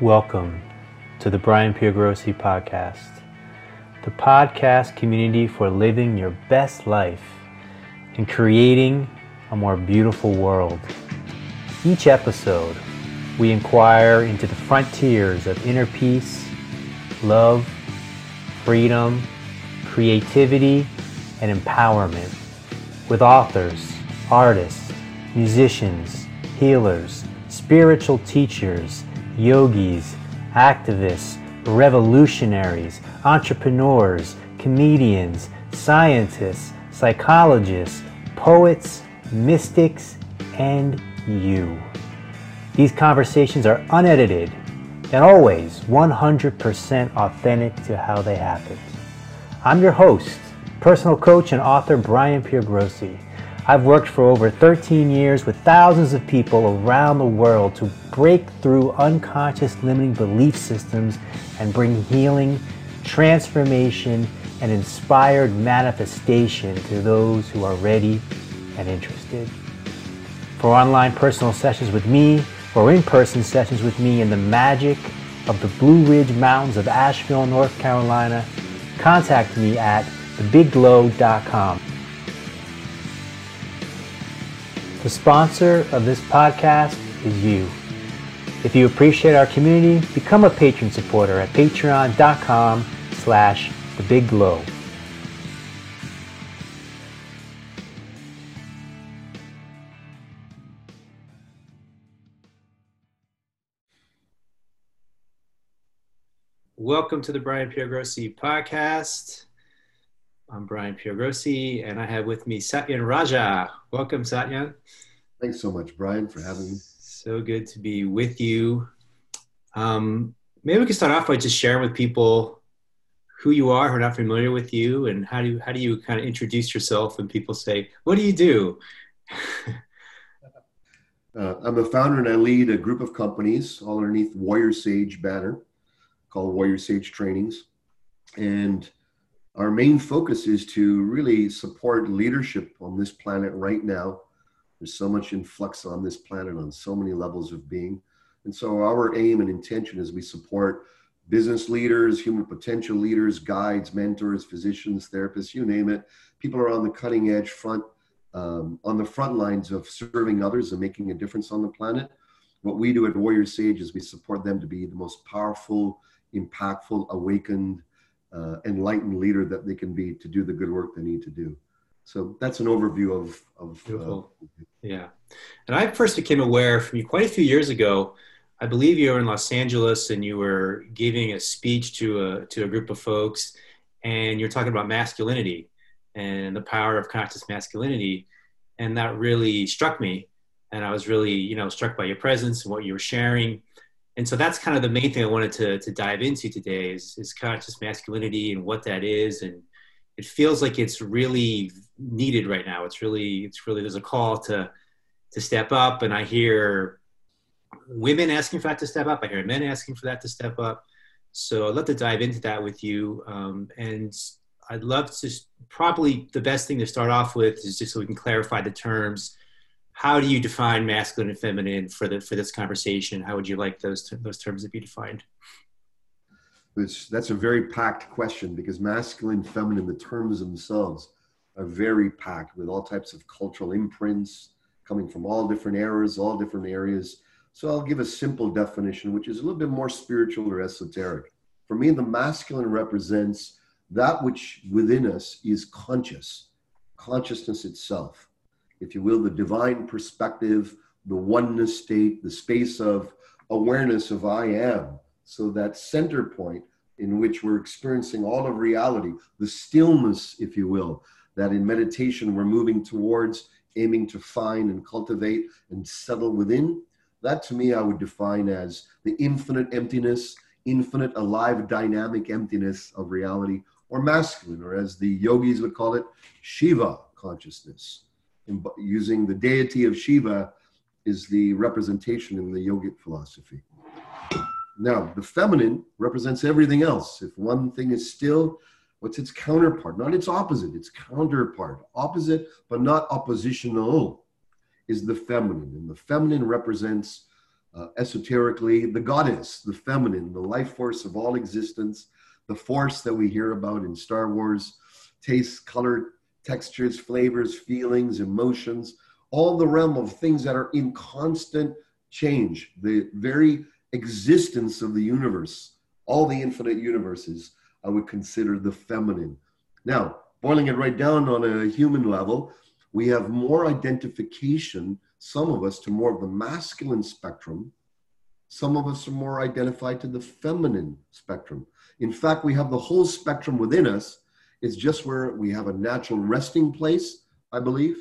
Welcome to the Brian Piergrossi podcast, the podcast community for living your best life and creating a more beautiful world. Each episode, we inquire into the frontiers of inner peace, love, freedom, creativity, and empowerment with authors, artists, musicians, healers, spiritual teachers, yogis, activists, revolutionaries, entrepreneurs, comedians, scientists, psychologists, poets, mystics, and you. These conversations are unedited and always 100% authentic to how they happened. I'm your host, personal coach and author Brian Piergrossi. I've worked for over 13 years with thousands of people around the world to break through unconscious limiting belief systems and bring healing, transformation, and inspired manifestation to those who are ready and interested. For online personal sessions with me or in person sessions with me in the magic of the Blue Ridge Mountains of Asheville, North Carolina, contact me at thebigglow.com. The sponsor of this podcast is you. If you appreciate our community, become a patron supporter at patreon.com slash thebigglow. Welcome to the Brian Piergrossi podcast. I'm Brian Piergrossi, and I have with me Satyen Raja. Welcome, Satyen. Thanks so much, Brian, for having me. So good to be with you. Um, maybe we can start off by just sharing with people who you are, who are not familiar with you, and how do you, how do you kind of introduce yourself? And people say, "What do you do?" uh, I'm a founder, and I lead a group of companies all underneath Warrior Sage banner, called Warrior Sage Trainings, and our main focus is to really support leadership on this planet right now. There's so much influx on this planet on so many levels of being. And so, our aim and intention is we support business leaders, human potential leaders, guides, mentors, physicians, therapists, you name it. People are on the cutting edge front, um, on the front lines of serving others and making a difference on the planet. What we do at Warrior Sage is we support them to be the most powerful, impactful, awakened, uh, enlightened leader that they can be to do the good work they need to do. So that's an overview of of. Beautiful. Uh, yeah, and I first became aware from you quite a few years ago. I believe you were in Los Angeles and you were giving a speech to a to a group of folks, and you're talking about masculinity and the power of conscious masculinity, and that really struck me. And I was really, you know, struck by your presence and what you were sharing and so that's kind of the main thing I wanted to, to dive into today is, is conscious masculinity and what that is. And it feels like it's really needed right now. It's really, it's really, there's a call to, to step up. And I hear women asking for that to step up. I hear men asking for that to step up. So I'd love to dive into that with you. Um, and I'd love to probably the best thing to start off with is just so we can clarify the terms how do you define masculine and feminine for the for this conversation? How would you like those those terms to be defined? It's, that's a very packed question because masculine, feminine, the terms themselves are very packed with all types of cultural imprints coming from all different eras, all different areas. So I'll give a simple definition, which is a little bit more spiritual or esoteric. For me, the masculine represents that which within us is conscious, consciousness itself if you will, the divine perspective, the oneness state, the space of awareness of I am. So that center point in which we're experiencing all of reality, the stillness, if you will, that in meditation we're moving towards, aiming to find and cultivate and settle within. That to me, I would define as the infinite emptiness, infinite alive dynamic emptiness of reality, or masculine, or as the yogis would call it, Shiva consciousness using the deity of Shiva is the representation in the yogic philosophy. Now, the feminine represents everything else. If one thing is still, what's its counterpart? Not its opposite, its counterpart. Opposite, but not oppositional, is the feminine. And the feminine represents uh, esoterically, the goddess, the feminine, the life force of all existence, the force that we hear about in Star Wars, taste, color, textures, flavors, feelings, emotions, all the realm of things that are in constant change, the very existence of the universe, all the infinite universes, I would consider the feminine. Now, boiling it right down on a human level, we have more identification, some of us, to more of the masculine spectrum. Some of us are more identified to the feminine spectrum. In fact, we have the whole spectrum within us. It's just where we have a natural resting place, I believe,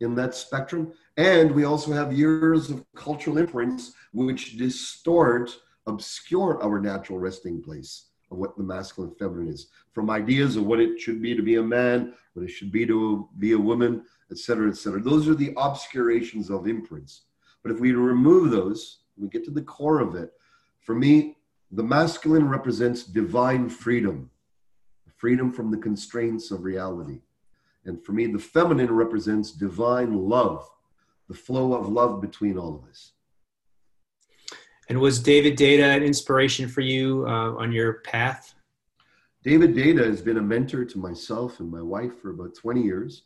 in that spectrum. And we also have years of cultural imprints which distort, obscure our natural resting place of what the masculine feminine is. From ideas of what it should be to be a man, what it should be to be a woman, etc., etc. Those are the obscurations of imprints. But if we remove those, we get to the core of it. For me, the masculine represents divine freedom, freedom from the constraints of reality. And for me, the feminine represents divine love, the flow of love between all of us. And was David Deida an inspiration for you uh, on your path? David Deida has been a mentor to myself and my wife for about 20 years.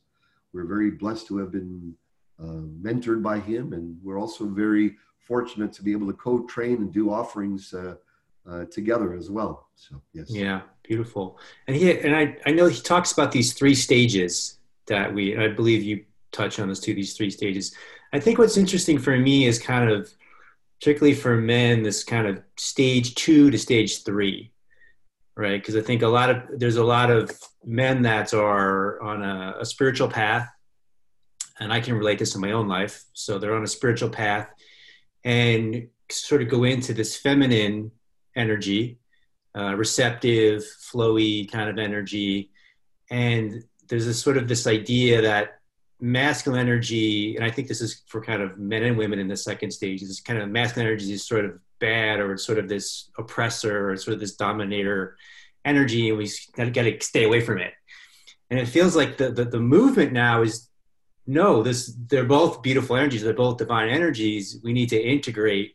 We're very blessed to have been uh, mentored by him, and we're also very fortunate to be able to co-train and do offerings uh, uh, together as well. So yes. Yeah, beautiful. And he and I I know he talks about these three stages that we I believe you touch on those two these three stages. I think what's interesting for me is kind of particularly for men this kind of stage 2 to stage 3 right? Because I think a lot of there's a lot of men that are on a, a, spiritual path, and I can relate this in my own life. So they're on a spiritual path, and sort of go into this feminine energy, uh, receptive, flowy kind of energy, and there's this sort of this idea that masculine energy, and I think this is for kind of men and women in the second stage, is kind of masculine energy is sort of bad or sort of this oppressor or sort of this dominator energy and we got to stay away from it. And it feels like the, the, the movement now is no this they're both beautiful energies they're both divine energies. We need to integrate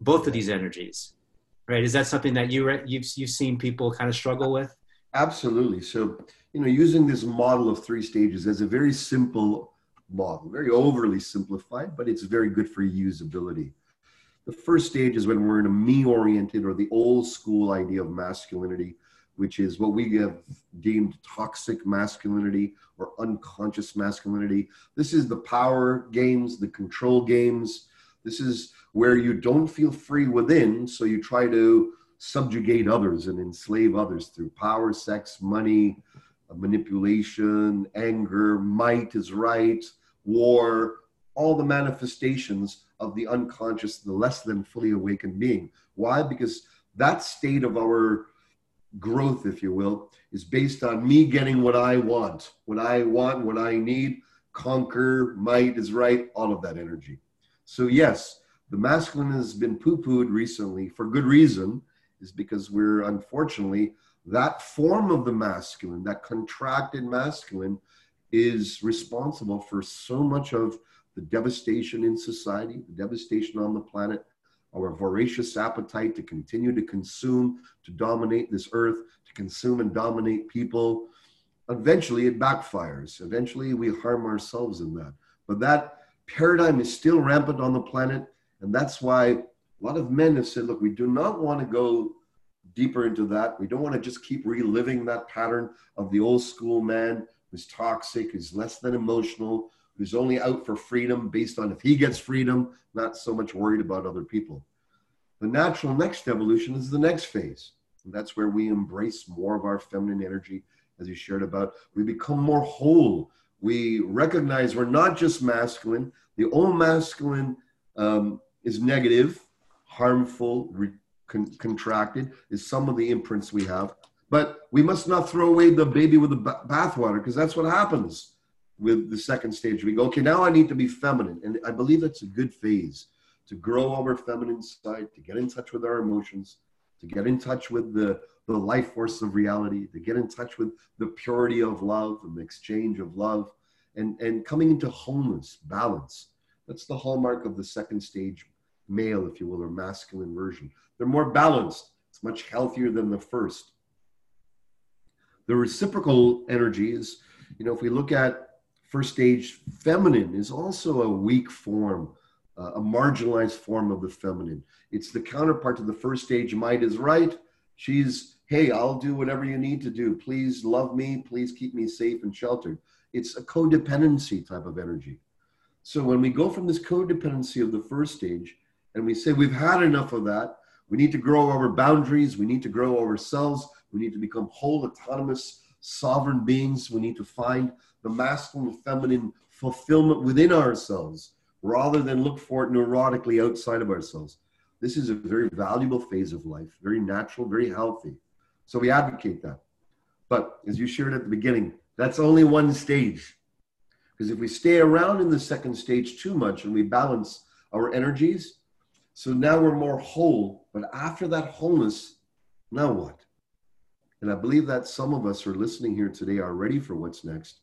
both of these energies right is that something that you you've, you've seen people kind of struggle with absolutely so you know using this model of three stages as a very simple model very overly simplified but it's very good for usability the first stage is when we're in a me oriented or the old school idea of masculinity, which is what we have deemed toxic masculinity or unconscious masculinity. This is the power games, the control games. This is where you don't feel free within, so you try to subjugate others and enslave others through power, sex, money, uh, manipulation, anger, might is right, war, all the manifestations of the unconscious, the less than fully awakened being. Why? Because that state of our growth, if you will, is based on me getting what I want, what I want, what I need, conquer, might is right, all of that energy. So, yes, the masculine has been poo pooed recently for good reason, is because we're unfortunately that form of the masculine, that contracted masculine, is responsible for so much of the devastation in society, the devastation on the planet, our voracious appetite to continue to consume, to dominate this earth, to consume and dominate people. Eventually, it backfires. Eventually, we harm ourselves in that. But that paradigm is still rampant on the planet. And that's why a lot of men have said, look, we do not want to go deeper into that. We don't want to just keep reliving that pattern of the old school man who's toxic, who's less than emotional, who's only out for freedom based on if he gets freedom, not so much worried about other people. The natural next evolution is the next phase. And that's where we embrace more of our feminine energy, as you shared about. We become more whole. We recognize we're not just masculine. The old masculine um, is negative, harmful, re- con- contracted, is some of the imprints we have. But we must not throw away the baby with the bathwater because that's what happens with the second stage. We go, okay, now I need to be feminine. And I believe that's a good phase to grow our feminine side, to get in touch with our emotions, to get in touch with the, the life force of reality, to get in touch with the purity of love and the exchange of love, and, and coming into wholeness, balance. That's the hallmark of the second stage male, if you will, or masculine version. They're more balanced. It's much healthier than the first. The reciprocal energy is, you know, if we look at first stage feminine, is also a weak form, uh, a marginalized form of the feminine. It's the counterpart to the first stage. Might is right. She's, hey, I'll do whatever you need to do. Please love me. Please keep me safe and sheltered. It's a codependency type of energy. So when we go from this codependency of the first stage and we say we've had enough of that, we need to grow our boundaries, we need to grow ourselves, we need to become whole, autonomous, sovereign beings, we need to find the masculine and feminine fulfillment within ourselves rather than look for it neurotically outside of ourselves. This is a very valuable phase of life, very natural, very healthy. So we advocate that. But as you shared at the beginning, that's only one stage. Because if we stay around in the second stage too much and we balance our energies, so now we're more whole. But after that wholeness, now what? And I believe that some of us who are listening here today are ready for what's next.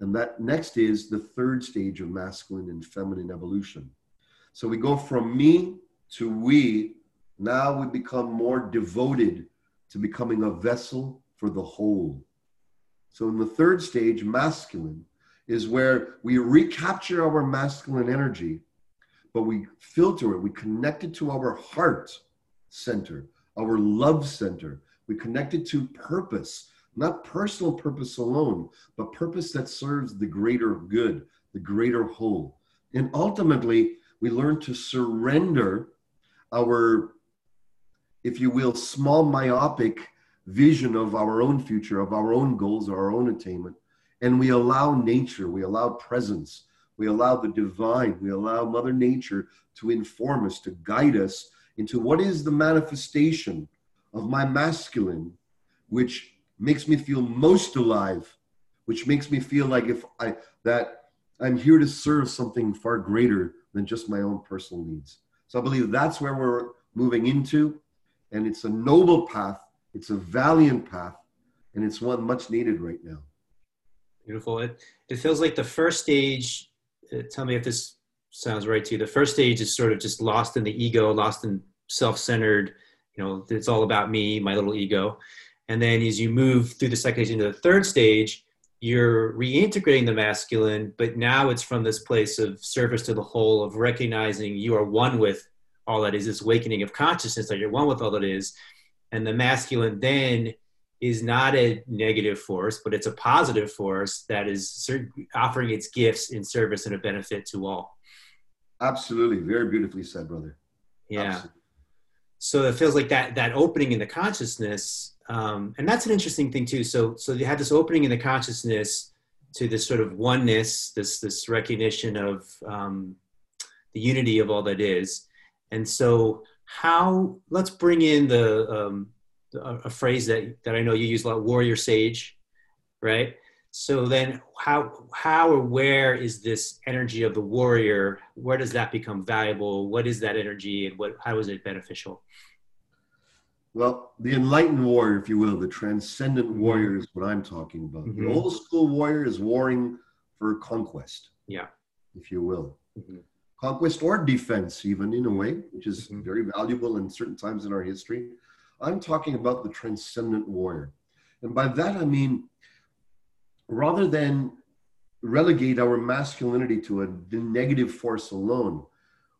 And that next is the third stage of masculine and feminine evolution. So we go from me to we. Now we become more devoted to becoming a vessel for the whole. So in the third stage, masculine, is where we recapture our masculine energy, but we filter it, we connect it to our heart center, our love center. We connect it to purpose, not personal purpose alone, but purpose that serves the greater good, the greater whole. And ultimately, we learn to surrender our, if you will, small myopic vision of our own future, of our own goals, or our own attainment, and we allow nature, we allow presence, we allow the divine, we allow Mother Nature to inform us, to guide us into what is the manifestation of my masculine, which makes me feel most alive, which makes me feel like if I that I'm here to serve something far greater than just my own personal needs. So I believe that's where we're moving into, and it's a noble path, it's a valiant path, and it's one much needed right now. Beautiful. It, it feels like the first stage, uh, tell me if this sounds right to you. The first stage is sort of just lost in the ego, lost in self centered, you know, it's all about me, my little ego. And then as you move through the second stage into the third stage, you're reintegrating the masculine, but now it's from this place of service to the whole, of recognizing you are one with all that is, this awakening of consciousness that you're one with all that is. And the masculine then is not a negative force, but it's a positive force that is offering its gifts in service and a benefit to all. Absolutely, very beautifully said, brother. Yeah. Absolutely. So it feels like that that opening in the consciousness, um, and that's an interesting thing too. So so you have this opening in the consciousness to this sort of oneness, this this recognition of um, the unity of all that is, and so how let's bring in the um, a, a phrase that, that I know you use a lot, warrior sage, right? So then how, how or where is this energy of the warrior? Where does that become valuable? What is that energy and what, how is it beneficial? Well, the enlightened warrior, if you will, the transcendent mm-hmm. warrior is what I'm talking about. Mm-hmm. The old school warrior is warring for conquest. Yeah. If you will. Mm-hmm. Conquest or defense, even in a way, which is mm-hmm. very valuable in certain times in our history. I'm talking about the transcendent warrior. And by that I mean, rather than relegate our masculinity to a negative force alone,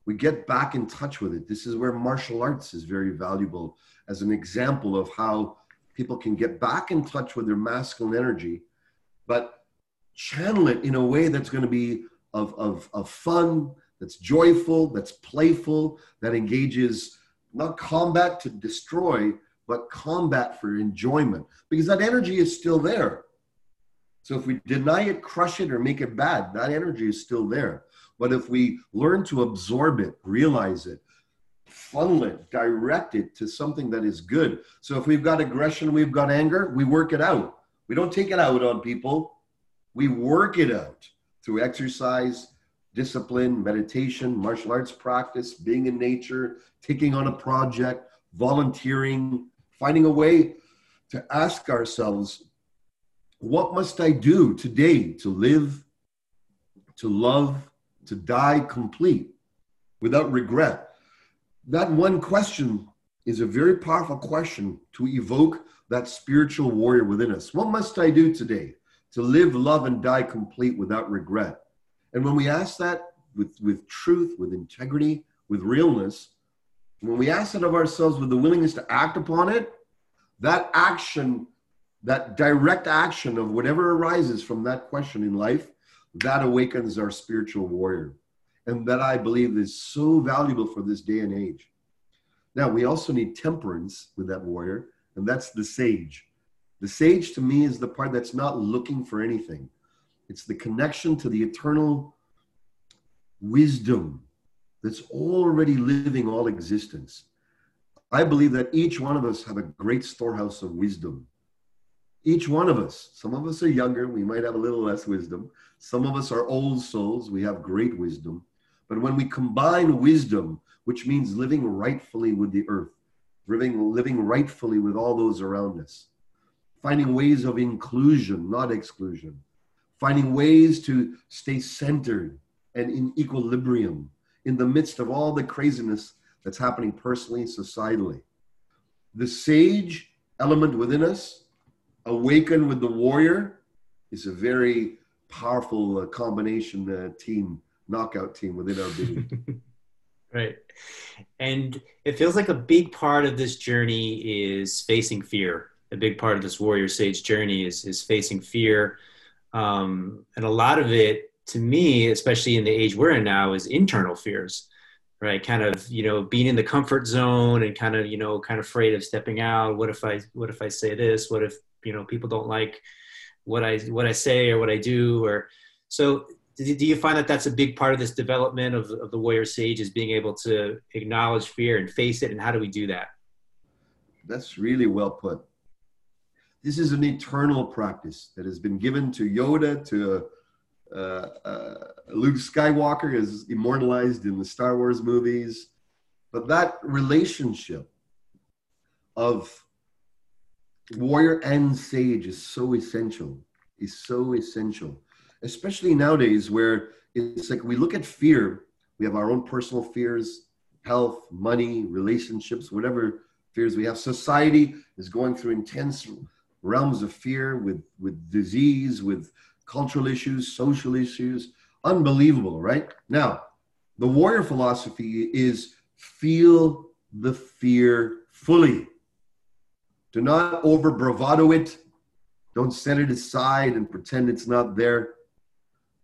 we get back in touch with it. This is where martial arts is very valuable as an example of how people can get back in touch with their masculine energy, but channel it in a way that's going to be of, of, of fun, that's joyful, that's playful, that engages not combat to destroy, but combat for enjoyment, because that energy is still there. So if we deny it, crush it, or make it bad, that energy is still there. But if we learn to absorb it, realize it, funnel it, direct it to something that is good. So if we've got aggression, we've got anger, we work it out. We don't take it out on people, we work it out through exercise, discipline, meditation, martial arts practice, being in nature, taking on a project, volunteering, finding a way to ask ourselves, what must I do today to live, to love, to die complete without regret? That one question is a very powerful question to evoke that spiritual warrior within us. What must I do today to live, love, and die complete without regret? And when we ask that with, with truth, with integrity, with realness, when we ask it of ourselves with the willingness to act upon it, that action, that direct action of whatever arises from that question in life, that awakens our spiritual warrior. And that I believe is so valuable for this day and age. Now, we also need temperance with that warrior, and that's the sage. The sage to me is the part that's not looking for anything, it's the connection to the eternal wisdom that's already living all existence. I believe that each one of us have a great storehouse of wisdom. Each one of us, some of us are younger, we might have a little less wisdom. Some of us are old souls, we have great wisdom. But when we combine wisdom, which means living rightfully with the earth, living, living rightfully with all those around us, finding ways of inclusion, not exclusion, finding ways to stay centered and in equilibrium, in the midst of all the craziness that's happening personally, societally. The sage element within us, awaken with the warrior, is a very powerful uh, combination uh, team, knockout team within our being. right. And it feels like a big part of this journey is facing fear. A big part of this warrior sage journey is, is facing fear. Um, and a lot of it to me, especially in the age we're in now, is internal fears, right? Kind of, you know, being in the comfort zone and kind of, you know, kind of afraid of stepping out. What if I, what if I say this? What if, you know, people don't like what I, what I say or what I do? Or so do you find that that's a big part of this development of, of the warrior sage is being able to acknowledge fear and face it? And how do we do that? That's really well put. This is an eternal practice that has been given to Yoda, to uh, uh, Luke Skywalker is immortalized in the Star Wars movies, but that relationship of warrior and sage is so essential. Is so essential, especially nowadays where it's like we look at fear. We have our own personal fears, health, money, relationships, whatever fears we have. Society is going through intense realms of fear with with disease, with cultural issues, social issues. Unbelievable, right? Now, the warrior philosophy is feel the fear fully. Do not over bravado it. Don't set it aside and pretend it's not there.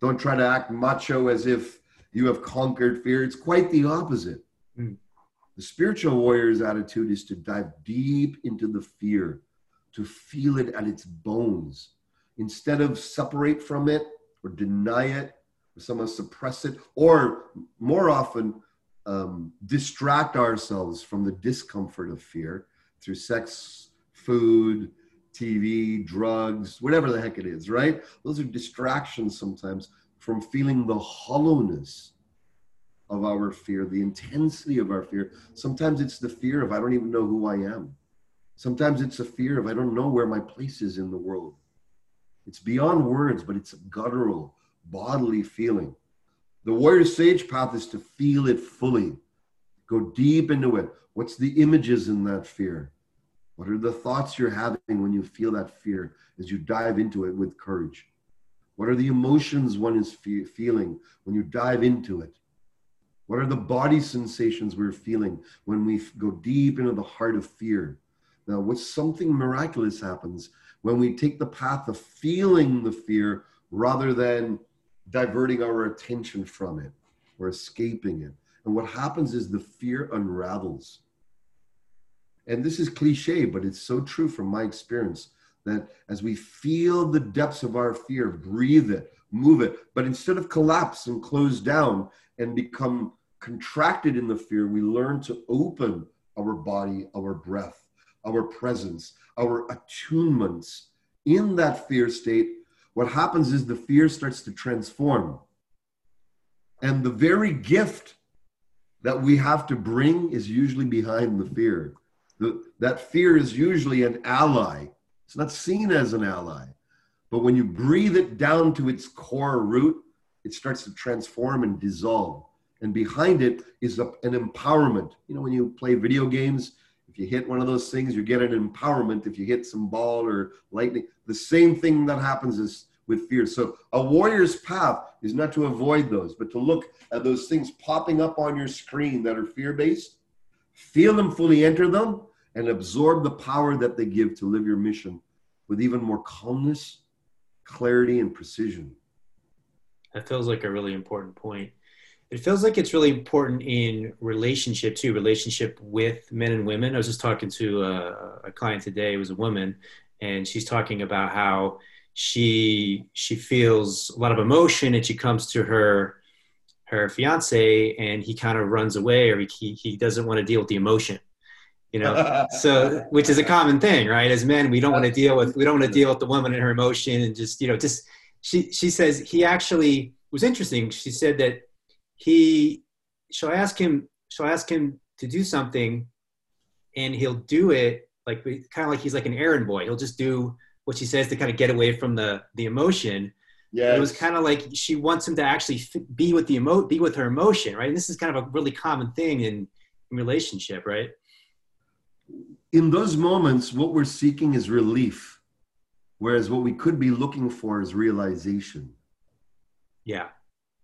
Don't try to act macho as if you have conquered fear. It's quite the opposite. Mm. The spiritual warrior's attitude is to dive deep into the fear, to feel it at its bones, instead of separate from it or deny it or somehow suppress it or more often um, distract ourselves from the discomfort of fear through sex food tv drugs whatever the heck it is right those are distractions sometimes from feeling the hollowness of our fear the intensity of our fear sometimes it's the fear of i don't even know who i am sometimes it's a fear of i don't know where my place is in the world it's beyond words, but it's a guttural, bodily feeling. The warrior sage path is to feel it fully, go deep into it. What's the images in that fear? What are the thoughts you're having when you feel that fear as you dive into it with courage? What are the emotions one is fe- feeling when you dive into it? What are the body sensations we're feeling when we f- go deep into the heart of fear? Now, what something miraculous happens when we take the path of feeling the fear rather than diverting our attention from it or escaping it. And what happens is the fear unravels. And this is cliche, but it's so true from my experience that as we feel the depths of our fear, breathe it, move it, but instead of collapse and close down and become contracted in the fear, we learn to open our body, our breath, our presence, our attunements in that fear state, what happens is the fear starts to transform. And the very gift that we have to bring is usually behind the fear. The, that fear is usually an ally. It's not seen as an ally. But when you breathe it down to its core root, it starts to transform and dissolve. And behind it is a, an empowerment. You know, when you play video games, if you hit one of those things, you get an empowerment. If you hit some ball or lightning, the same thing that happens is with fear. So a warrior's path is not to avoid those, but to look at those things popping up on your screen that are fear-based, feel them fully enter them, and absorb the power that they give to live your mission with even more calmness, clarity, and precision. That feels like a really important point. It feels like it's really important in relationship too, relationship with men and women. I was just talking to a, a client today, it was a woman, and she's talking about how she she feels a lot of emotion and she comes to her her fiance and he kind of runs away or he, he doesn't want to deal with the emotion you know so which is a common thing right as men we don't want to deal with we don't want to deal with the woman and her emotion and just you know just she she says he actually was interesting she said that he she'll ask him she'll ask him to do something and he'll do it like kind of like he's like an errand boy he'll just do what she says to kind of get away from the the emotion. Yeah, it was kind of like she wants him to actually be with the emo, be with her emotion, right? And this is kind of a really common thing in, in relationship, right? In those moments, what we're seeking is relief, whereas what we could be looking for is realization. Yeah.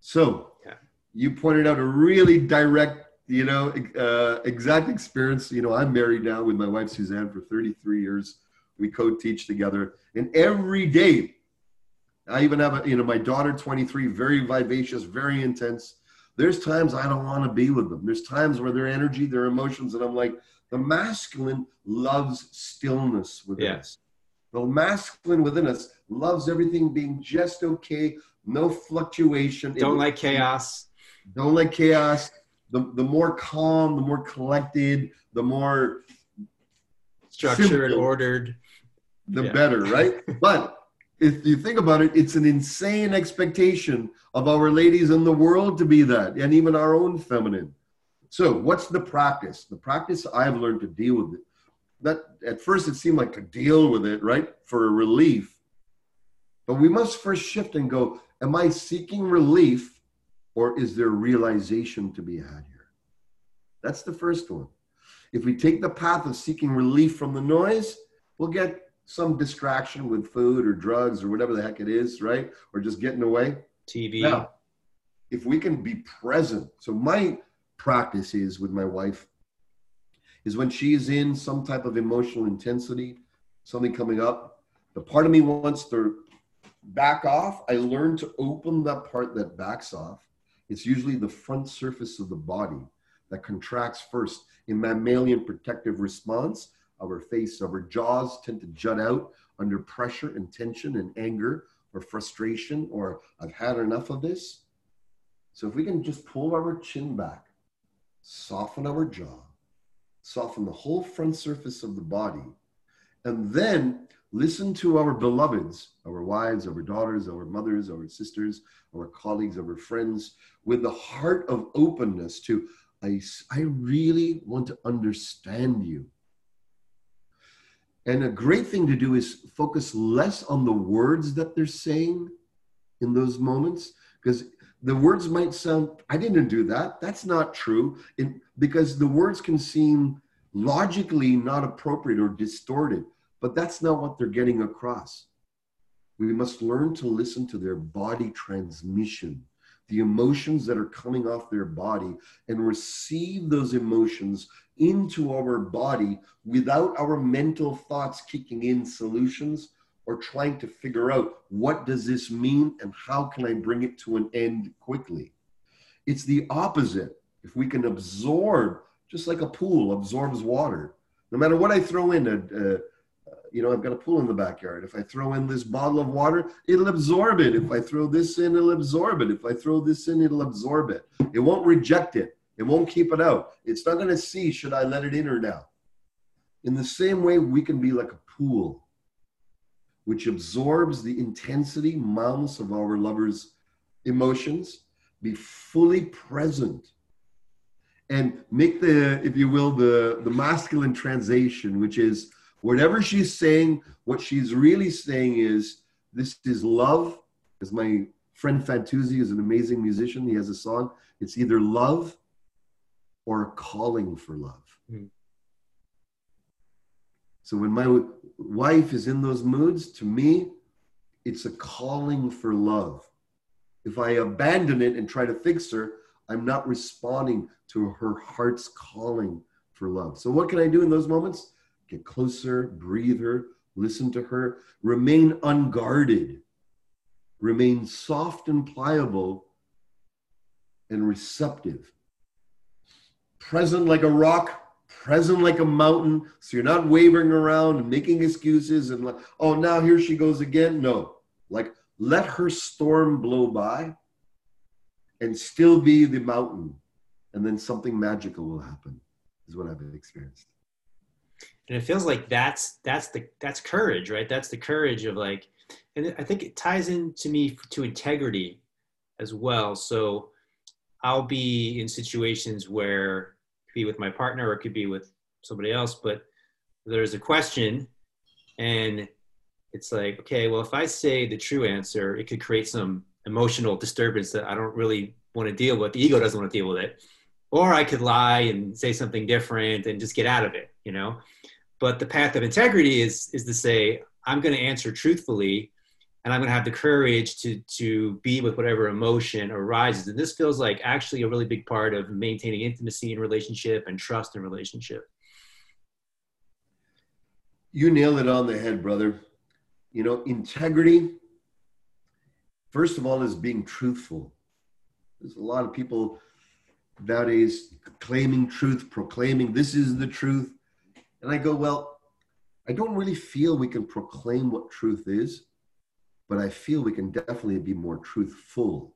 So yeah. you pointed out a really direct, you know, uh, exact experience. You know, I'm married now with my wife Suzanne for 33 years we co-teach together and every day i even have a, you know my daughter 23 very vivacious very intense there's times i don't want to be with them there's times where their energy their emotions and i'm like the masculine loves stillness within yeah. us the masculine within us loves everything being just okay no fluctuation don't like chaos don't like chaos the, the more calm the more collected the more structured simple. ordered the yeah. better, right? but if you think about it, it's an insane expectation of our ladies in the world to be that, and even our own feminine. So, what's the practice? The practice I've learned to deal with it. That at first it seemed like to deal with it, right, for relief. But we must first shift and go: Am I seeking relief, or is there realization to be had here? That's the first one. If we take the path of seeking relief from the noise, we'll get some distraction with food or drugs or whatever the heck it is, right? Or just getting away. TV. Now, if we can be present. So my practice is with my wife is when she's in some type of emotional intensity, something coming up, the part of me wants to back off. I learn to open that part that backs off. It's usually the front surface of the body that contracts first in mammalian protective response our face, our jaws tend to jut out under pressure and tension and anger or frustration or I've had enough of this. So if we can just pull our chin back, soften our jaw, soften the whole front surface of the body, and then listen to our beloveds, our wives, our daughters, our mothers, our sisters, our colleagues, our friends, with the heart of openness to, I, I really want to understand you. And a great thing to do is focus less on the words that they're saying in those moments, because the words might sound, I didn't do that. That's not true. In, because the words can seem logically not appropriate or distorted, but that's not what they're getting across. We must learn to listen to their body transmission, the emotions that are coming off their body, and receive those emotions into our body without our mental thoughts kicking in solutions or trying to figure out what does this mean and how can I bring it to an end quickly. It's the opposite. If we can absorb, just like a pool absorbs water, no matter what I throw in, a, a you know, I've got a pool in the backyard. If I throw in this bottle of water, it'll absorb it. If I throw this in, it'll absorb it. If I throw this in, it'll absorb it. It won't reject it. It won't keep it out. It's not going to see should I let it in or now. In the same way, we can be like a pool which absorbs the intensity, malice of our lover's emotions, be fully present, and make the, if you will, the, the masculine translation, which is whatever she's saying, what she's really saying is, this is love, as my friend Fantuzzi is an amazing musician. He has a song. It's either love or calling for love. So when my wife is in those moods, to me, it's a calling for love. If I abandon it and try to fix her, I'm not responding to her heart's calling for love. So, what can I do in those moments? Get closer, breathe her, listen to her, remain unguarded, remain soft and pliable and receptive, present like a rock, present like a mountain. So you're not wavering around and making excuses and like, oh, now here she goes again. No, like let her storm blow by and still be the mountain. And then something magical will happen, is what I've experienced. And it feels like that's that's the that's courage, right? That's the courage of like, and I think it ties into me to integrity as well. So I'll be in situations where be with my partner or it could be with somebody else, but there's a question and it's like, okay, well, if I say the true answer, it could create some emotional disturbance that I don't really want to deal with. The ego doesn't want to deal with it. Or I could lie and say something different and just get out of it, you know? But the path of integrity is is to say, I'm going to answer truthfully and I'm going to have the courage to to be with whatever emotion arises. And this feels like actually a really big part of maintaining intimacy in relationship and trust in relationship. You nailed it on the head, brother. You know, integrity, first of all, is being truthful. There's a lot of people nowadays claiming truth, proclaiming this is the truth. And I go, well, I don't really feel we can proclaim what truth is but I feel we can definitely be more truthful.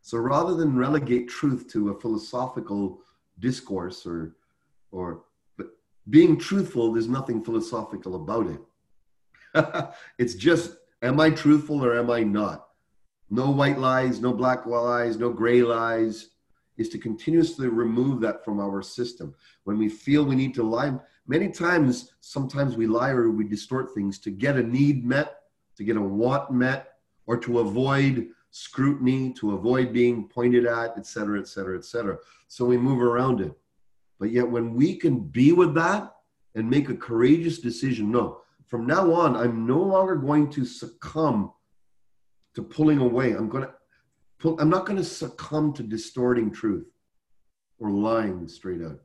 So rather than relegate truth to a philosophical discourse or, or but being truthful, there's nothing philosophical about it. it's just, am I truthful or am I not? No white lies, no black lies, no gray lies, is to continuously remove that from our system. When we feel we need to lie, many times, sometimes we lie or we distort things to get a need met to get a want met, or to avoid scrutiny, to avoid being pointed at, et cetera, et cetera, et cetera. So we move around it. But yet, when we can be with that and make a courageous decision, no, from now on, I'm no longer going to succumb to pulling away. I'm going to pull, I'm not going to succumb to distorting truth or lying straight out.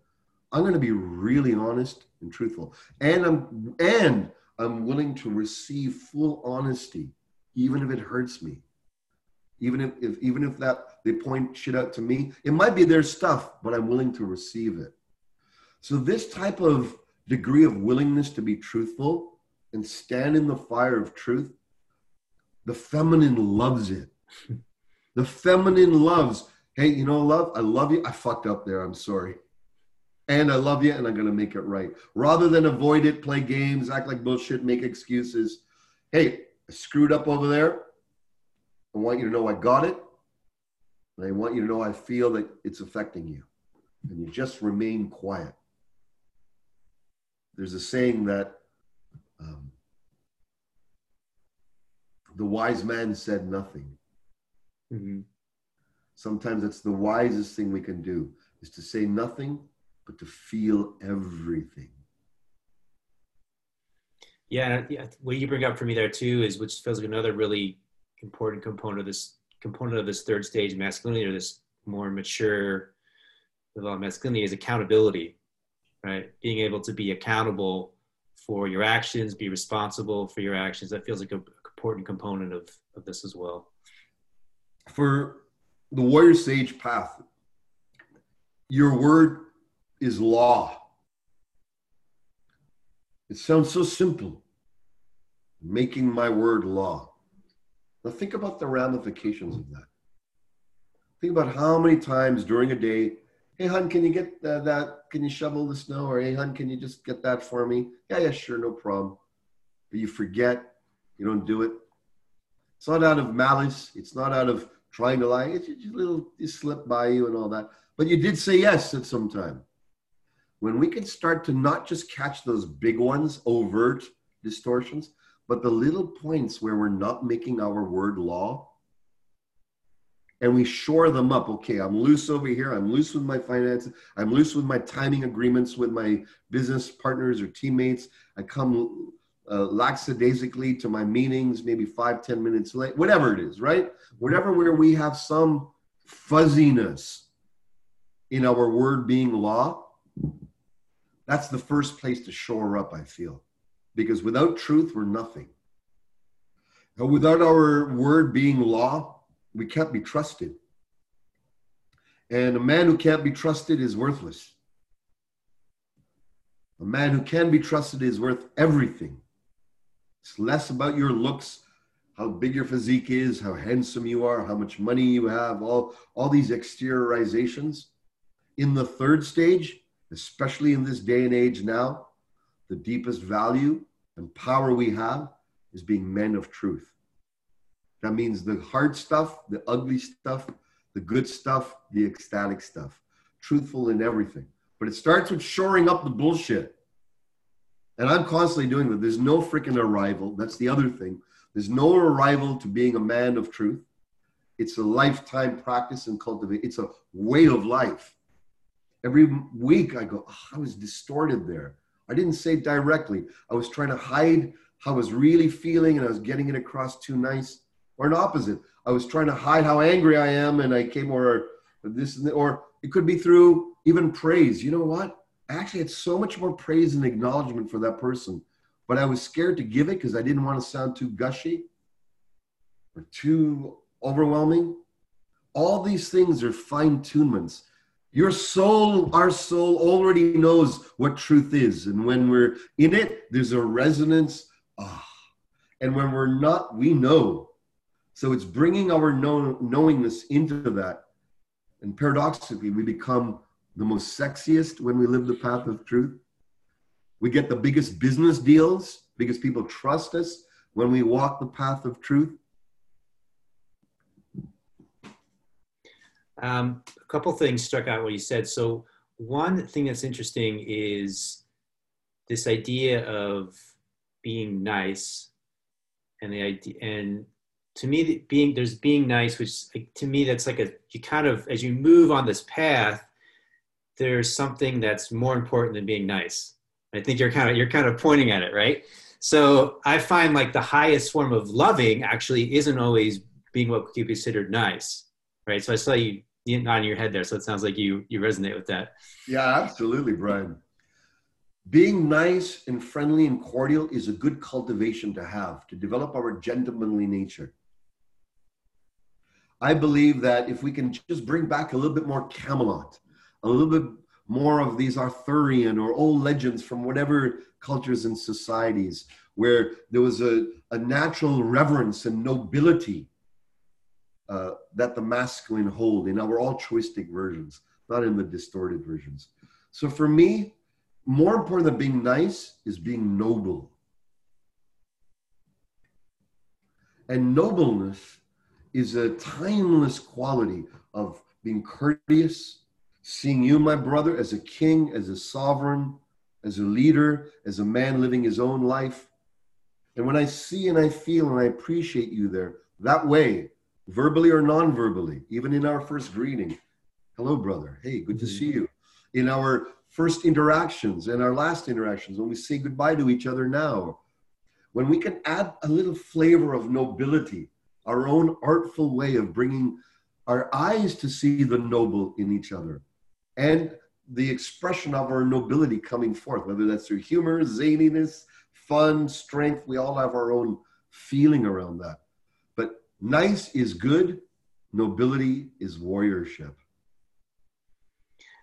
I'm going to be really honest and truthful. And I'm and I'm willing to receive full honesty, even if it hurts me. Even if, if even if that they point shit out to me, it might be their stuff, but I'm willing to receive it. So this type of degree of willingness to be truthful and stand in the fire of truth, the feminine loves it. the feminine loves, hey, you know, love, I love you. I fucked up there. I'm sorry and I love you and I'm going to make it right. Rather than avoid it, play games, act like bullshit, make excuses. Hey, I screwed up over there. I want you to know I got it. And I want you to know I feel that it's affecting you. And you just remain quiet. There's a saying that um, the wise man said nothing. Mm-hmm. Sometimes it's the wisest thing we can do is to say nothing but to feel everything. Yeah, what you bring up for me there too is which feels like another really important component of this component of this third stage masculinity or this more mature developed masculinity is accountability, right? Being able to be accountable for your actions, be responsible for your actions. That feels like an important component of, of this as well. For the warrior sage path, your word is law. It sounds so simple, making my word law. Now think about the ramifications of that. Think about how many times during a day, hey, hun, can you get uh, that? Can you shovel the snow? Or hey, hun, can you just get that for me? Yeah, yeah, sure, no problem. But you forget, you don't do it. It's not out of malice. It's not out of trying to lie. It's just a little, it slipped by you and all that. But you did say yes at some time when we can start to not just catch those big ones, overt distortions, but the little points where we're not making our word law, and we shore them up. Okay, I'm loose over here. I'm loose with my finances. I'm loose with my timing agreements with my business partners or teammates. I come uh, lackadaisically to my meetings, maybe five, ten minutes late, whatever it is, right? Whatever where we have some fuzziness in our word being law, that's the first place to shore up, I feel. Because without truth, we're nothing. Without our word being law, we can't be trusted. And a man who can't be trusted is worthless. A man who can be trusted is worth everything. It's less about your looks, how big your physique is, how handsome you are, how much money you have, all, all these exteriorizations. In the third stage, especially in this day and age now, the deepest value and power we have is being men of truth. That means the hard stuff, the ugly stuff, the good stuff, the ecstatic stuff, truthful in everything. But it starts with shoring up the bullshit. And I'm constantly doing that. There's no freaking arrival. That's the other thing. There's no arrival to being a man of truth. It's a lifetime practice and cultivate. It's a way of life. Every week I go, oh, I was distorted there. I didn't say directly. I was trying to hide how I was really feeling and I was getting it across too nice or an opposite. I was trying to hide how angry I am, and I came or this, or it could be through even praise. You know what? I actually had so much more praise and acknowledgement for that person, but I was scared to give it because I didn't want to sound too gushy or too overwhelming. All these things are fine tunements. Your soul, our soul already knows what truth is. And when we're in it, there's a resonance. Ah. And when we're not, we know so it's bringing our know, knowingness into that. And paradoxically, we become the most sexiest when we live the path of truth. We get the biggest business deals because people trust us when we walk the path of truth. Um, a couple things struck out what you said. So one thing that's interesting is this idea of being nice and the idea and to me being there's being nice which like, to me that's like a you kind of as you move on this path there's something that's more important than being nice. I think you're kind of you're kind of pointing at it right? So i find like the highest form of loving actually isn't always being what you considered nice right? So i saw you nodding your head there. So it sounds like you you resonate with that. Yeah absolutely brian. Being nice and friendly and cordial is a good cultivation to have to develop our gentlemanly nature. I believe that if we can just bring back a little bit more Camelot, a little bit more of these Arthurian or old legends from whatever cultures and societies where there was a, a natural reverence and nobility uh, that the masculine hold in our altruistic versions, not in the distorted versions. So for me, more important than being nice is being noble. And nobleness is a timeless quality of being courteous, seeing you, my brother, as a king, as a sovereign, as a leader, as a man living his own life. And when I see and I feel and I appreciate you there, that way, verbally or non verbally, even in our first greeting, hello, brother. Hey, good to see you. In our first interactions and our last interactions, when we say goodbye to each other now, when we can add a little flavor of nobility our own artful way of bringing our eyes to see the noble in each other and the expression of our nobility coming forth, whether that's through humor, zaniness, fun, strength. We all have our own feeling around that. Nice is good, nobility is warriorship.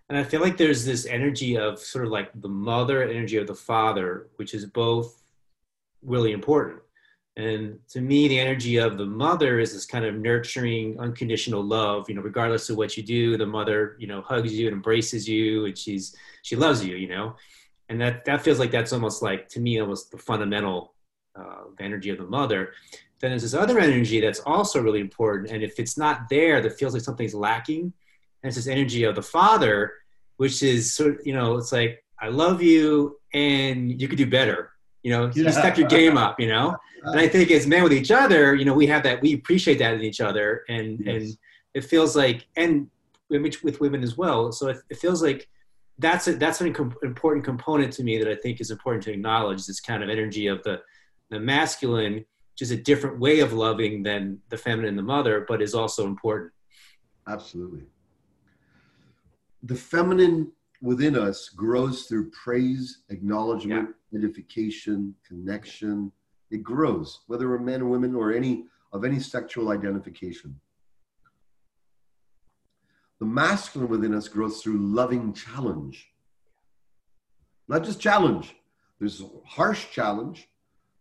And I feel like there's this energy of sort of like the mother energy of the father, which is both really important. And to me, the energy of the mother is this kind of nurturing, unconditional love. You know, regardless of what you do, the mother, you know, hugs you and embraces you, and she's she loves you. You know, and that that feels like that's almost like to me almost the fundamental uh, energy of the mother. Then there's this other energy that's also really important, and if it's not there, that feels like something's lacking. And it's this energy of the father, which is sort of, you know, it's like I love you, and you could do better you know, you step your game up, you know. And I think as men with each other, you know, we have that, we appreciate that in each other, and yes. and it feels like, and with women as well. So it, it feels like that's a, that's an important component to me that I think is important to acknowledge. This kind of energy of the the masculine, which is a different way of loving than the feminine, the mother, but is also important. Absolutely. The feminine within us grows through praise, acknowledgement, yeah. edification, connection. It grows, whether we're men or women or any of any sexual identification. The masculine within us grows through loving challenge. Not just challenge. There's harsh challenge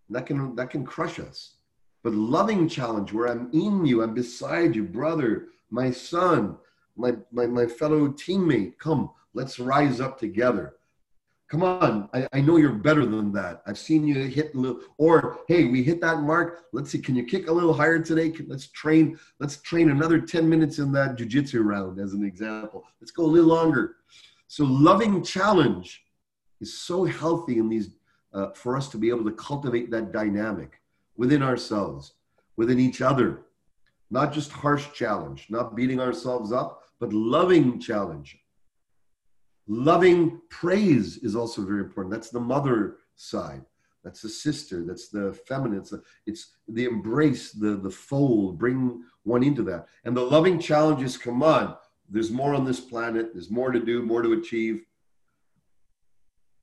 that can that can crush us. But loving challenge where I'm in you, I'm beside you, brother, my son, my, my, my fellow teammate, come, let's rise up together. Come on, I, I know you're better than that. I've seen you hit little, or hey, we hit that mark. Let's see, can you kick a little higher today? Let's train, let's train another 10 minutes in that jujitsu round as an example. Let's go a little longer. So loving challenge is so healthy in these uh, for us to be able to cultivate that dynamic within ourselves, within each other, not just harsh challenge, not beating ourselves up, but loving challenge. Loving praise is also very important. That's the mother side. That's the sister. That's the feminine. It's the, it's the embrace, the, the fold, bring one into that. And the loving challenge is come on, there's more on this planet. There's more to do, more to achieve,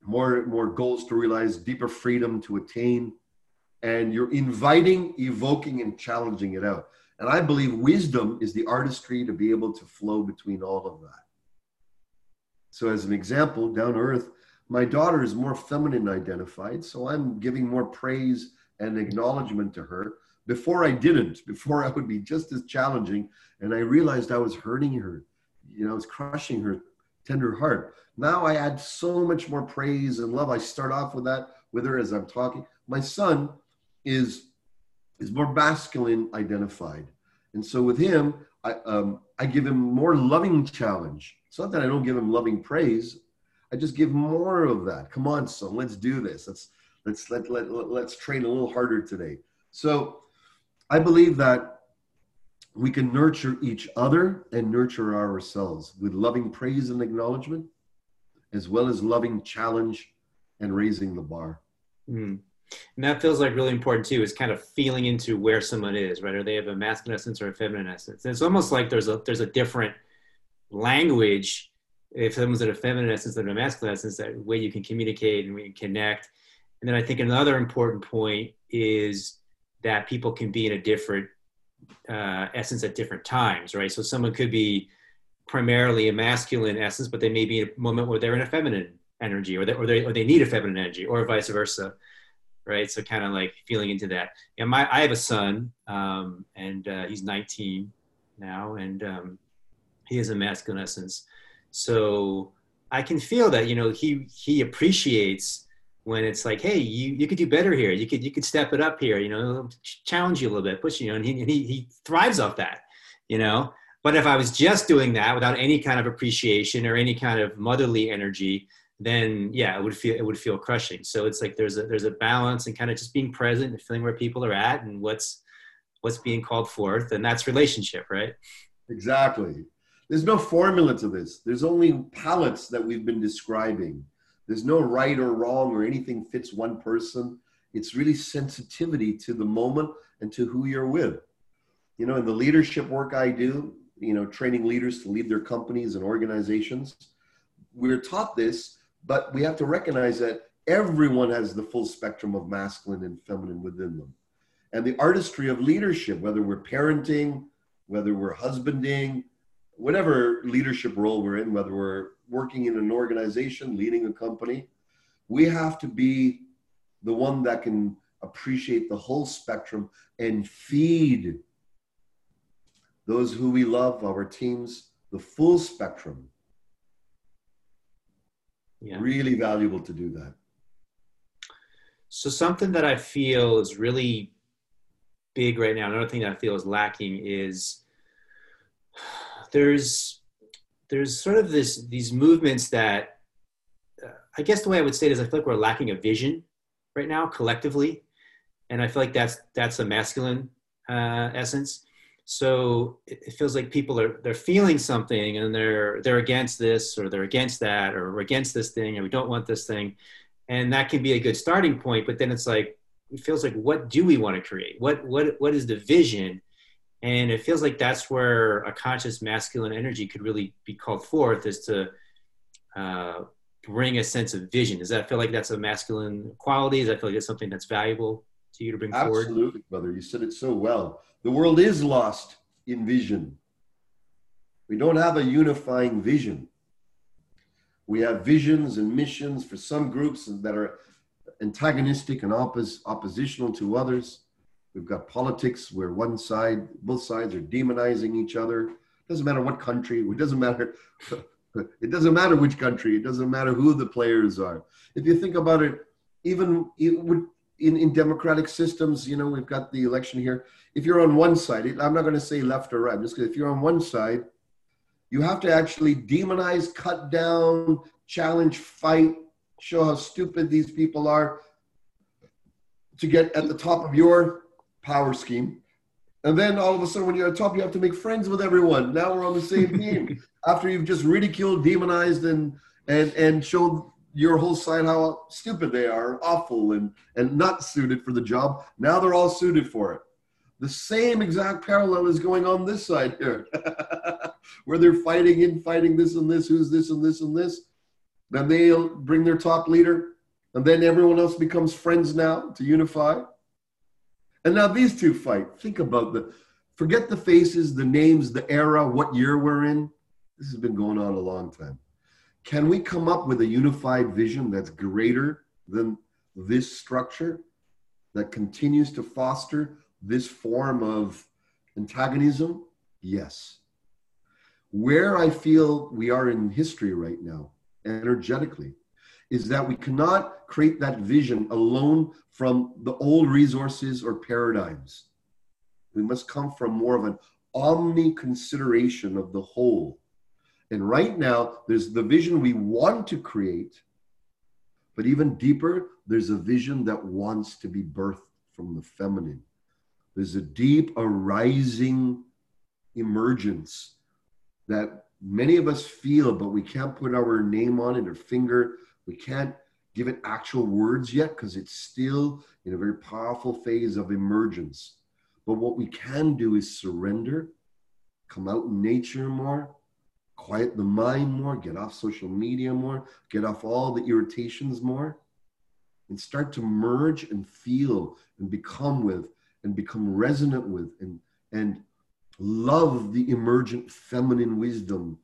more, more goals to realize, deeper freedom to attain. And you're inviting, evoking, and challenging it out. And I believe wisdom is the artistry to be able to flow between all of that. So, as an example, down earth, my daughter is more feminine identified. So, I'm giving more praise and acknowledgement to her. Before I didn't, before I would be just as challenging. And I realized I was hurting her, you know, I was crushing her tender heart. Now I add so much more praise and love. I start off with that with her as I'm talking. My son is is more masculine identified. And so with him, I, um, I give him more loving challenge. It's not that I don't give him loving praise. I just give more of that. Come on, son, let's do this. Let's let's let, let, let let's train a little harder today. So I believe that we can nurture each other and nurture ourselves with loving praise and acknowledgement, as well as loving challenge and raising the bar. Mm. And that feels like really important too, is kind of feeling into where someone is, right? Or they have a masculine essence or a feminine essence. And it's almost like there's a there's a different language if someone's in a feminine essence than a masculine essence, that way you can communicate and we can connect. And then I think another important point is that people can be in a different uh, essence at different times, right? So someone could be primarily a masculine essence, but they may be in a moment where they're in a feminine energy, or they, or they, or they need a feminine energy, or vice versa right? So kind of like feeling into that. Yeah, my I have a son, um, and uh, he's 19 now, and um, he is a masculine essence. So I can feel that you know he he appreciates when it's like, hey, you you could do better here. You could you could step it up here. You know, challenge you a little bit, push you. Know, and he he he thrives off that. You know. But if I was just doing that without any kind of appreciation or any kind of motherly energy, then yeah, it would feel it would feel crushing. So it's like there's a there's a balance and kind of just being present and feeling where people are at and what's what's being called forth, and that's relationship, right? Exactly. There's no formula to this. There's only palettes that we've been describing. There's no right or wrong or anything fits one person. It's really sensitivity to the moment and to who you're with. You know, in the leadership work I do, you know, training leaders to lead their companies and organizations, we're taught this but we have to recognize that everyone has the full spectrum of masculine and feminine within them. And the artistry of leadership, whether we're parenting, whether we're husbanding, whatever leadership role we're in, whether we're working in an organization, leading a company, we have to be the one that can appreciate the whole spectrum and feed those who we love, our teams, the full spectrum yeah. Really valuable to do that. So something that I feel is really big right now, another thing that I feel is lacking is there's there's sort of this these movements that uh, I guess the way I would say it is I feel like we're lacking a vision right now collectively, and I feel like that's that's a masculine uh, essence. so it, feels like people are they're feeling something and they're they're against this or they're against that or we're against this thing and we don't want this thing and that can be a good starting point but then it's like it feels like what do we want to create what what what is the vision and it feels like that's where a conscious masculine energy could really be called forth is to uh, bring a sense of vision. Does that feel like that's a masculine quality? Does that feel like it's something that's valuable to you to bring absolutely, forward? Absolutely brother. You said it so well. The world is lost in vision. We don't have a unifying vision. We have visions and missions for some groups that are antagonistic and oppos- oppositional to others. We've got politics where one side, both sides are demonizing each other. It doesn't matter what country, it doesn't matter. it doesn't matter which country, it doesn't matter who the players are. If you think about it, even in, in democratic systems, you know, we've got the election here. If you're on one side, I'm not going to say left or right, just if you're on one side, you have to actually demonize, cut down, challenge, fight, show how stupid these people are to get at the top of your power scheme. And then all of a sudden, when you're at top, you have to make friends with everyone. Now we're on the same team. After you've just ridiculed, demonized, and and and showed your whole side how stupid they are, awful, and and not suited for the job. Now they're all suited for it. The same exact parallel is going on this side here, where they're fighting infighting this and this, who's this and this and this. Then they'll bring their top leader, and then everyone else becomes friends now to unify. And now these two fight. Think about the, forget the faces, the names, the era, what year we're in. This has been going on a long time. Can we come up with a unified vision that's greater than this structure that continues to foster this form of antagonism? Yes. Where I feel we are in history right now, energetically, is that we cannot create that vision alone from the old resources or paradigms. We must come from more of an omni consideration of the whole. And right now, there's the vision we want to create, but even deeper, there's a vision that wants to be birthed from the feminine. There's a deep arising emergence that many of us feel, but we can't put our name on it or finger. We can't give it actual words yet because it's still in a very powerful phase of emergence. But what we can do is surrender, come out in nature more, quiet the mind more, get off social media more, get off all the irritations more, and start to merge and feel and become with and become resonant with and and love the emergent feminine wisdom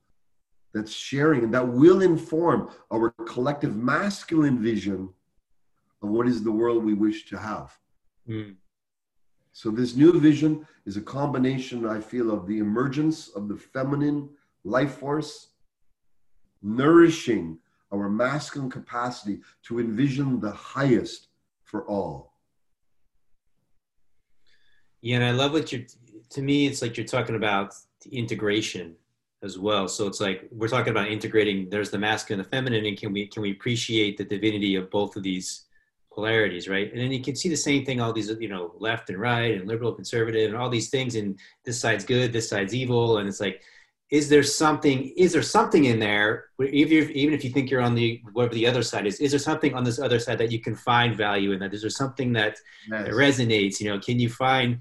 that's sharing and that will inform our collective masculine vision of what is the world we wish to have. Mm. So, this new vision is a combination, I feel, of the emergence of the feminine life force, nourishing our masculine capacity to envision the highest for all. Yeah, and I love what you're, to me, it's like you're talking about integration as well. So it's like we're talking about integrating. There's the masculine and the feminine, and can we can we appreciate the divinity of both of these polarities, right? And then you can see the same thing, all these you know left and right and liberal, conservative, and all these things. And this side's good, this side's evil, and it's like, is there something? Is there something in there? Even if, even if you think you're on the whatever the other side is, is there something on this other side that you can find value in? That is there something that, that resonates? You know, can you find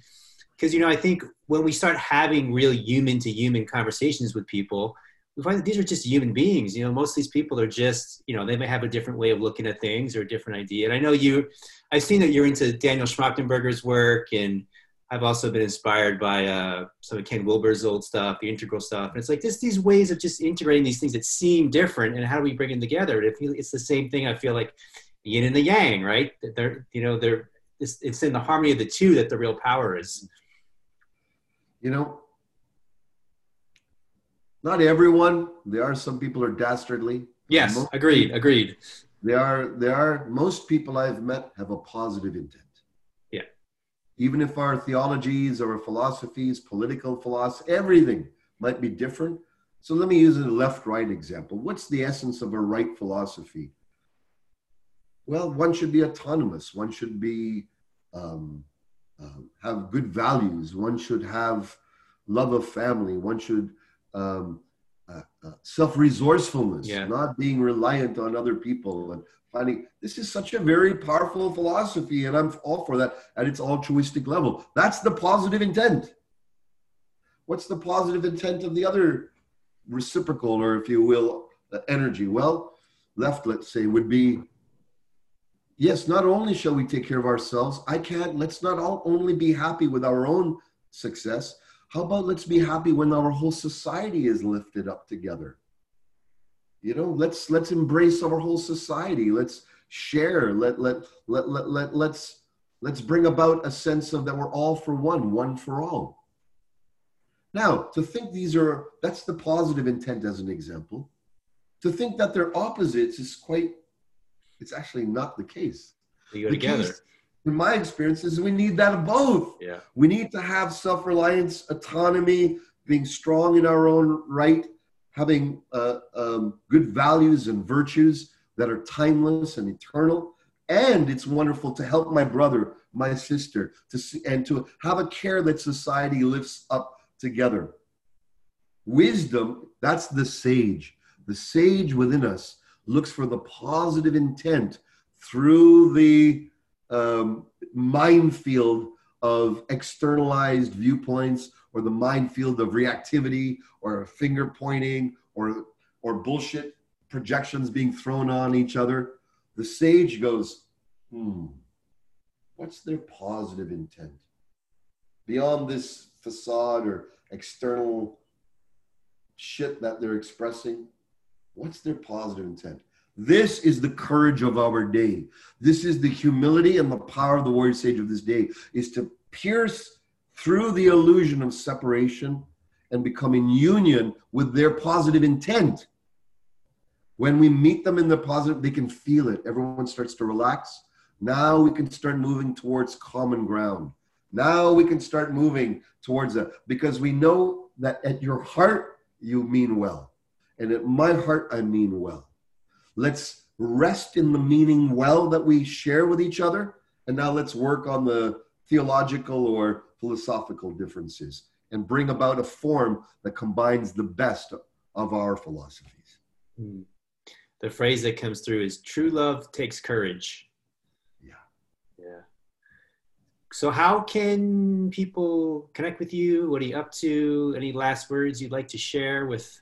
because you know i think when we start having real human to human conversations with people we find that these are just human beings. You know most of these people are just you know they may have a different way of looking at things or a different idea. And i know you i've seen that you're into daniel schmachtenberger's work and i've also been inspired by uh, some of ken wilber's old stuff the integral stuff. And it's like just these ways of just integrating these things that seem different and how do we bring them together? It's the same thing i feel like yin and the yang right? They're you know they're it's, it's in the harmony of the two that the real power is you know, not everyone. There are some people are dastardly. Yes, most agreed, people, agreed. There are there are most people I've met have a positive intent. Yeah. Even if our theologies or our philosophies, political philosophy, everything might be different. So let me use a left-right example. What's the essence of a right philosophy? Well, one should be autonomous. One should be um, uh, have good values. One should have love of family. One should um, uh, uh, self resourcefulness, Yeah. not being reliant on other people, and finding this is such a very powerful philosophy, and I'm all for that at its altruistic level. That's the positive intent. What's the positive intent of the other reciprocal, or if you will, uh, energy? Well, left, let's say, would be yes, not only shall we take care of ourselves, I can't, let's not all only be happy with our own success. How about let's be happy when our whole society is lifted up together? You know, let's let's embrace our whole society. Let's share. Let let let let, let let's let's bring about a sense of that we're all for one, one for all. Now, to think these are that's the positive intent as an example. To think that they're opposites is quite it's actually not the case. We go The together. case, in my experience, is we need that of both. Yeah. We need to have self reliance, autonomy, being strong in our own right, having uh, um, good values and virtues that are timeless and eternal. And it's wonderful to help my brother, my sister, to see, and to have a care that society lifts up together. Wisdom, that's the sage. The sage within us looks for the positive intent through the um, minefield of externalized viewpoints or the minefield of reactivity or finger pointing or or bullshit projections being thrown on each other. The sage goes hmm what's their positive intent? Beyond this facade or external shit that they're expressing what's their positive intent this is the courage of our day. This is the humility and the power of the warrior sage of this day is to pierce through the illusion of separation and become in union with their positive intent. When we meet them in the positive, they can feel it. Everyone starts to relax. Now we can start moving towards common ground. Now we can start moving towards that because we know that at your heart, you mean well. And at my heart, I mean well. Let's rest in the meaning well that we share with each other. And now let's work on the theological or philosophical differences and bring about a form that combines the best of our philosophies. Hmm. The phrase that comes through is true love takes courage. Yeah. Yeah. So, how can people connect with you? What are you up to? Any last words you'd like to share with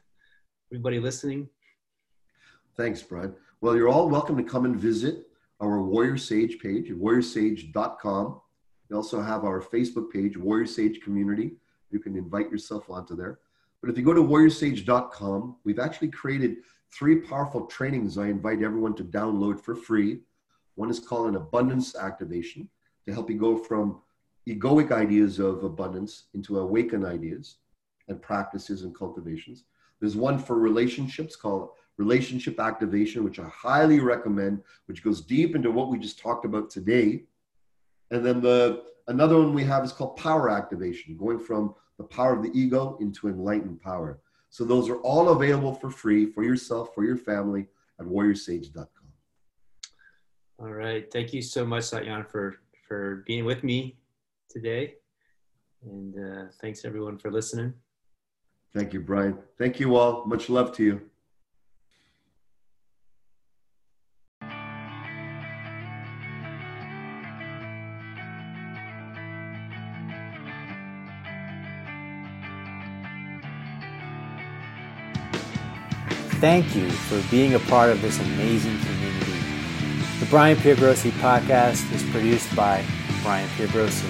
everybody listening? Thanks, Brad. Well, you're all welcome to come and visit our Warrior Sage page, warriorsage.com. We also have our Facebook page, Warrior Sage Community. You can invite yourself onto there. But if you go to warriorsage.com, we've actually created three powerful trainings I invite everyone to download for free. One is called an abundance activation to help you go from egoic ideas of abundance into awakened ideas and practices and cultivations. There's one for relationships called relationship activation, which I highly recommend, which goes deep into what we just talked about today. And then the another one we have is called power activation, going from the power of the ego into enlightened power. So those are all available for free for yourself, for your family at warriorsage.com. All right. Thank you so much, Satyen, for, for being with me today. And uh, thanks everyone for listening. Thank you, Brian. Thank you all. Much love to you. Thank you for being a part of this amazing community. The Brian Piergrossi podcast is produced by Brian Piergrossi.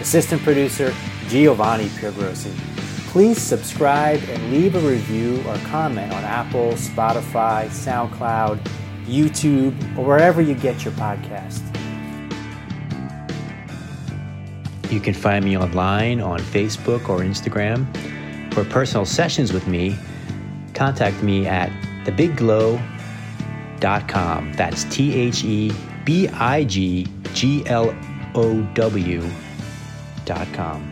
Assistant producer Giovanni Piergrossi. Please subscribe and leave a review or comment on Apple, Spotify, SoundCloud, YouTube, or wherever you get your podcast. You can find me online on Facebook or Instagram. For personal sessions with me, contact me at thebigglow.com. That's T H E B I G G L O W dot com.